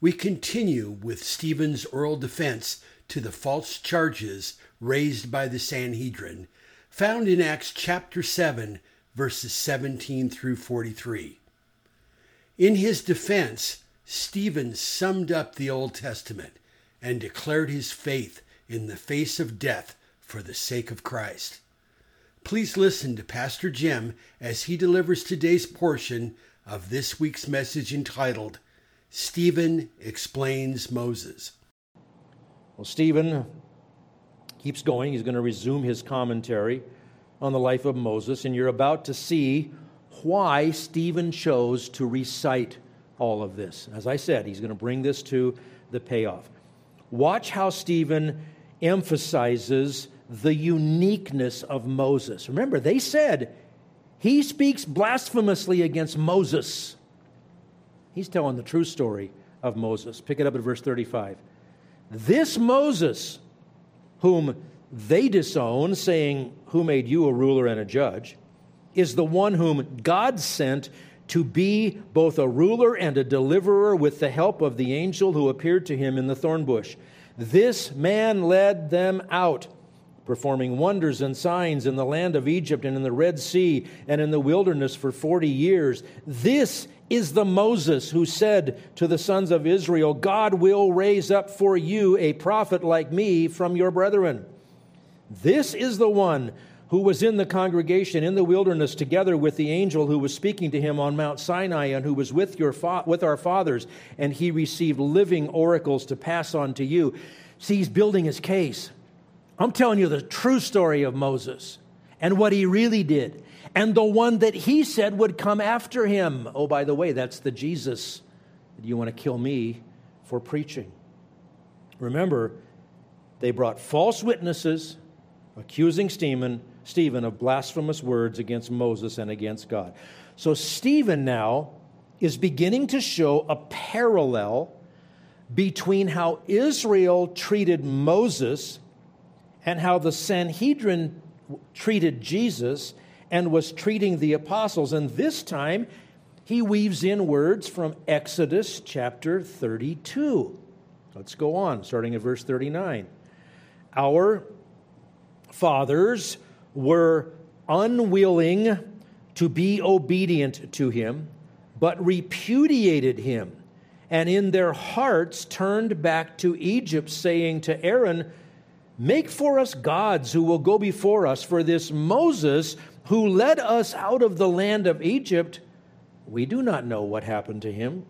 we continue with Stephen's oral defense to the false charges raised by the Sanhedrin, found in Acts chapter 7, verses 17 through 43. In his defense, Stephen summed up the Old Testament and declared his faith in the face of death for the sake of Christ. Please listen to Pastor Jim as he delivers today's portion of this week's message entitled Stephen Explains Moses. Well, Stephen keeps going. He's going to resume his commentary on the life of Moses, and you're about to see why Stephen chose to recite all of this. As I said, he's going to bring this to the payoff. Watch how Stephen emphasizes the uniqueness of Moses. Remember, they said he speaks blasphemously against Moses. He's telling the true story of Moses. Pick it up at verse 35. This Moses, whom they disown, saying, Who made you a ruler and a judge, is the one whom God sent to be both a ruler and a deliverer with the help of the angel who appeared to him in the thorn bush. This man led them out performing wonders and signs in the land of Egypt and in the Red Sea and in the wilderness for 40 years. This is the Moses who said to the sons of Israel, God will raise up for you a prophet like me from your brethren. This is the one who was in the congregation in the wilderness together with the angel who was speaking to him on Mount Sinai and who was with, your fa- with our fathers, and he received living oracles to pass on to you. See, he's building his case. I'm telling you the true story of Moses and what he really did, and the one that he said would come after him. Oh, by the way, that's the Jesus that you want to kill me for preaching. Remember, they brought false witnesses accusing Stephen, Stephen of blasphemous words against Moses and against God. So Stephen now is beginning to show a parallel between how Israel treated Moses and how the Sanhedrin treated Jesus and was treating the apostles. And this time, he weaves in words from Exodus chapter 32. Let's go on, starting at verse 39. Our fathers were unwilling to be obedient to him, but repudiated him, and in their hearts turned back to Egypt, saying to Aaron, Make for us gods who will go before us, for this Moses who led us out of the land of Egypt, we do not know what happened to him.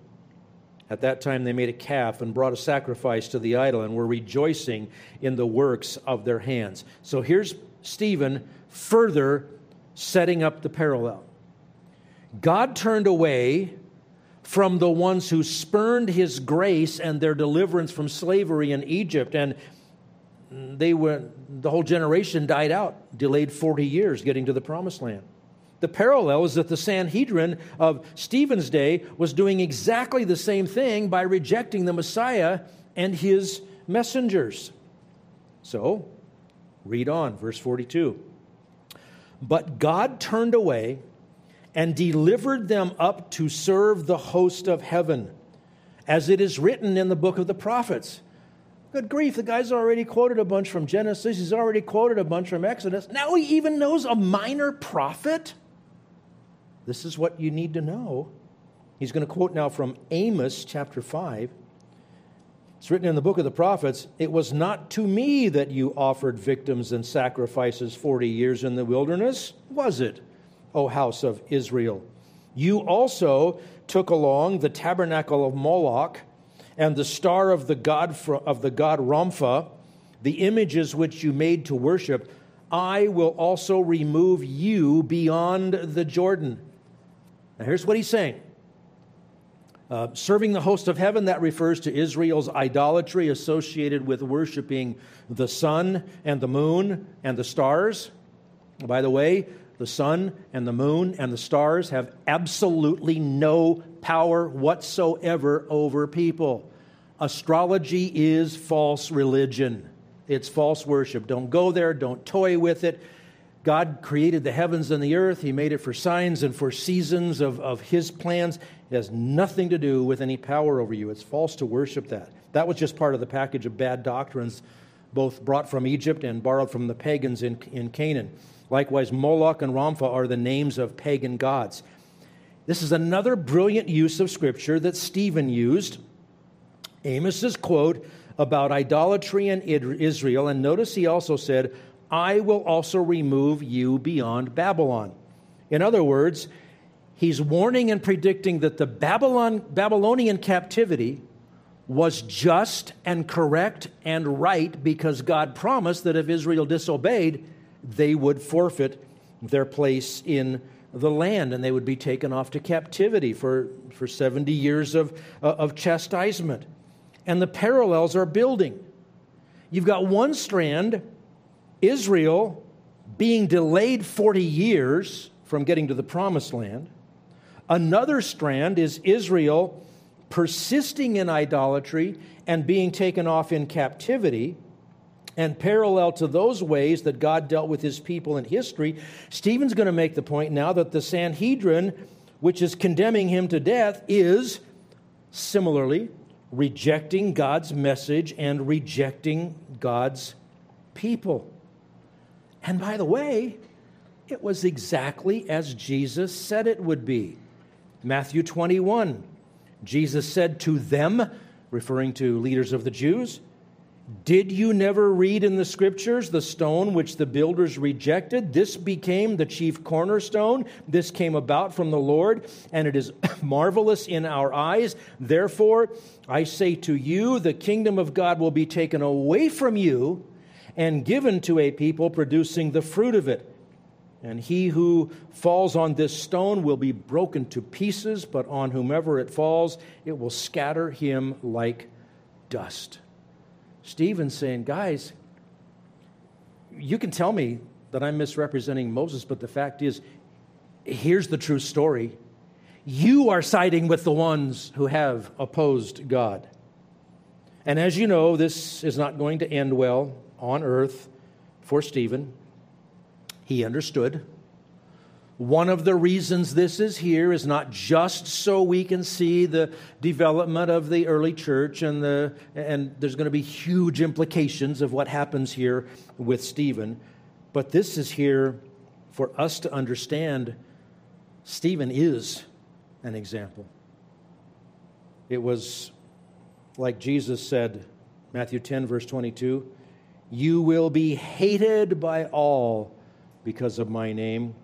At that time, they made a calf and brought a sacrifice to the idol and were rejoicing in the works of their hands. So here's Stephen further setting up the parallel. God turned away from the ones who spurned his grace and their deliverance from slavery in Egypt and they were the whole generation died out, delayed 40 years getting to the promised land. The parallel is that the Sanhedrin of Stephen's day was doing exactly the same thing by rejecting the Messiah and his messengers. So, read on, verse 42. But God turned away and delivered them up to serve the host of heaven, as it is written in the book of the prophets. Good grief, the guy's already quoted a bunch from Genesis, he's already quoted a bunch from Exodus. Now he even knows a minor prophet? This is what you need to know. He's going to quote now from Amos chapter 5. It's written in the book of the prophets It was not to me that you offered victims and sacrifices 40 years in the wilderness, was it, O house of Israel? You also took along the tabernacle of Moloch and the star of the god of the god Rompha, the images which you made to worship, I will also remove you beyond the Jordan. Now here's what he's saying. Uh, serving the host of heaven, that refers to Israel's idolatry associated with worshiping the sun and the moon and the stars. By the way, the sun and the moon and the stars have absolutely no power whatsoever over people. Astrology is false religion, it's false worship. Don't go there, don't toy with it. God created the heavens and the earth. He made it for signs and for seasons of, of His plans. It has nothing to do with any power over you. It's false to worship that. That was just part of the package of bad doctrines, both brought from Egypt and borrowed from the pagans in, in Canaan. Likewise, Moloch and Rompha are the names of pagan gods. This is another brilliant use of scripture that Stephen used. Amos's quote about idolatry in Israel, and notice he also said, I will also remove you beyond Babylon. In other words, he's warning and predicting that the Babylon, Babylonian captivity was just and correct and right because God promised that if Israel disobeyed, they would forfeit their place in the land and they would be taken off to captivity for, for 70 years of, uh, of chastisement. And the parallels are building. You've got one strand, Israel being delayed 40 years from getting to the promised land. Another strand is Israel persisting in idolatry and being taken off in captivity. And parallel to those ways that God dealt with his people in history, Stephen's going to make the point now that the Sanhedrin, which is condemning him to death, is similarly rejecting God's message and rejecting God's people. And by the way, it was exactly as Jesus said it would be. Matthew 21, Jesus said to them, referring to leaders of the Jews, did you never read in the scriptures the stone which the builders rejected? This became the chief cornerstone. This came about from the Lord, and it is marvelous in our eyes. Therefore, I say to you, the kingdom of God will be taken away from you and given to a people producing the fruit of it. And he who falls on this stone will be broken to pieces, but on whomever it falls, it will scatter him like dust. Stephen's saying, guys, you can tell me that I'm misrepresenting Moses, but the fact is, here's the true story. You are siding with the ones who have opposed God. And as you know, this is not going to end well on earth for Stephen. He understood. One of the reasons this is here is not just so we can see the development of the early church, and, the, and there's going to be huge implications of what happens here with Stephen, but this is here for us to understand Stephen is an example. It was like Jesus said, Matthew 10, verse 22 You will be hated by all because of my name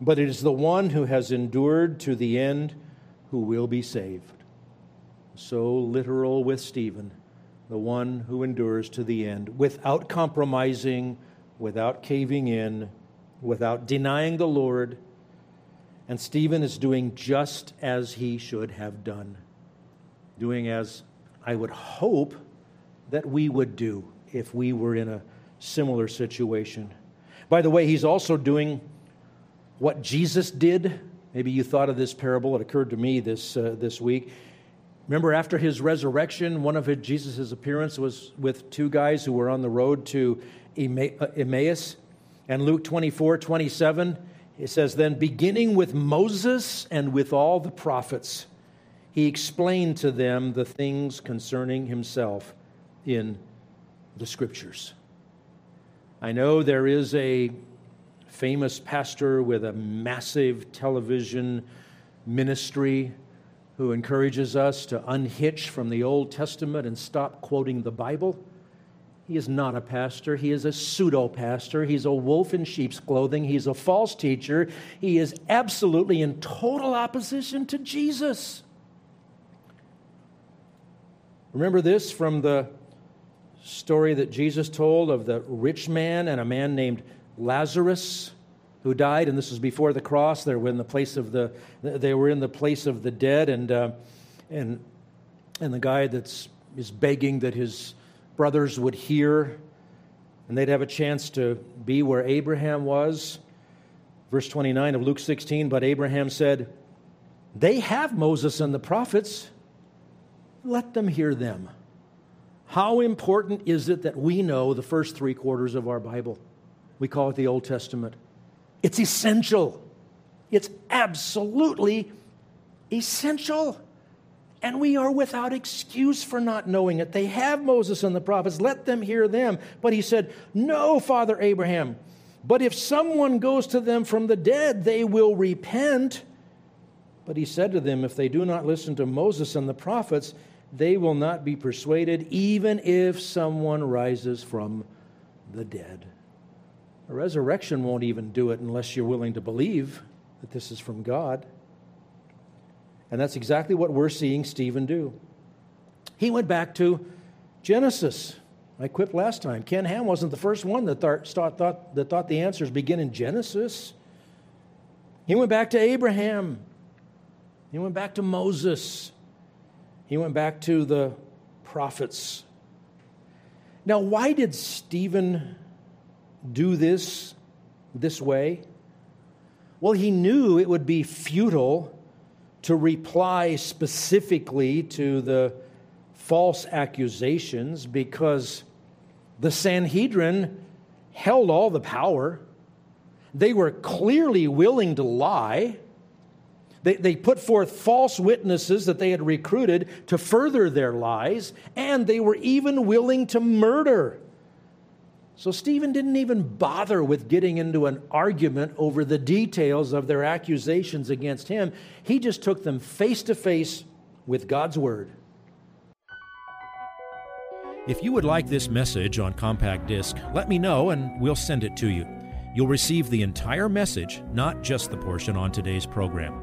but it is the one who has endured to the end who will be saved. So literal with Stephen, the one who endures to the end, without compromising, without caving in, without denying the Lord. And Stephen is doing just as he should have done, doing as I would hope that we would do if we were in a similar situation. By the way, he's also doing what Jesus did. Maybe you thought of this parable. It occurred to me this, uh, this week. Remember, after his resurrection, one of Jesus' appearances was with two guys who were on the road to uh, Emmaus. And Luke 24, 27, it says, Then beginning with Moses and with all the prophets, he explained to them the things concerning himself in the scriptures. I know there is a famous pastor with a massive television ministry who encourages us to unhitch from the Old Testament and stop quoting the Bible. He is not a pastor. He is a pseudo pastor. He's a wolf in sheep's clothing. He's a false teacher. He is absolutely in total opposition to Jesus. Remember this from the story that Jesus told of the rich man and a man named Lazarus, who died, and this was before the cross. They were in the place of the they were in the place of the dead, and uh, and, and the guy that's is begging that his brothers would hear and they'd have a chance to be where Abraham was. Verse 29 of Luke 16, but Abraham said, They have Moses and the prophets. Let them hear them. How important is it that we know the first three quarters of our Bible? We call it the Old Testament. It's essential. It's absolutely essential. And we are without excuse for not knowing it. They have Moses and the prophets. Let them hear them. But he said, No, Father Abraham. But if someone goes to them from the dead, they will repent. But he said to them, If they do not listen to Moses and the prophets, they will not be persuaded, even if someone rises from the dead. A resurrection won't even do it unless you're willing to believe that this is from God. And that's exactly what we're seeing Stephen do. He went back to Genesis. I quipped last time. Ken Ham wasn't the first one that thought, thought, that thought the answers begin in Genesis. He went back to Abraham. He went back to Moses. He went back to the prophets. Now, why did Stephen do this this way? Well, he knew it would be futile to reply specifically to the false accusations because the Sanhedrin held all the power. They were clearly willing to lie. They, they put forth false witnesses that they had recruited to further their lies, and they were even willing to murder. So Stephen didn't even bother with getting into an argument over the details of their accusations against him. He just took them face to face with God's word. If you would like this message on compact disc, let me know and we'll send it to you. You'll receive the entire message, not just the portion on today's program.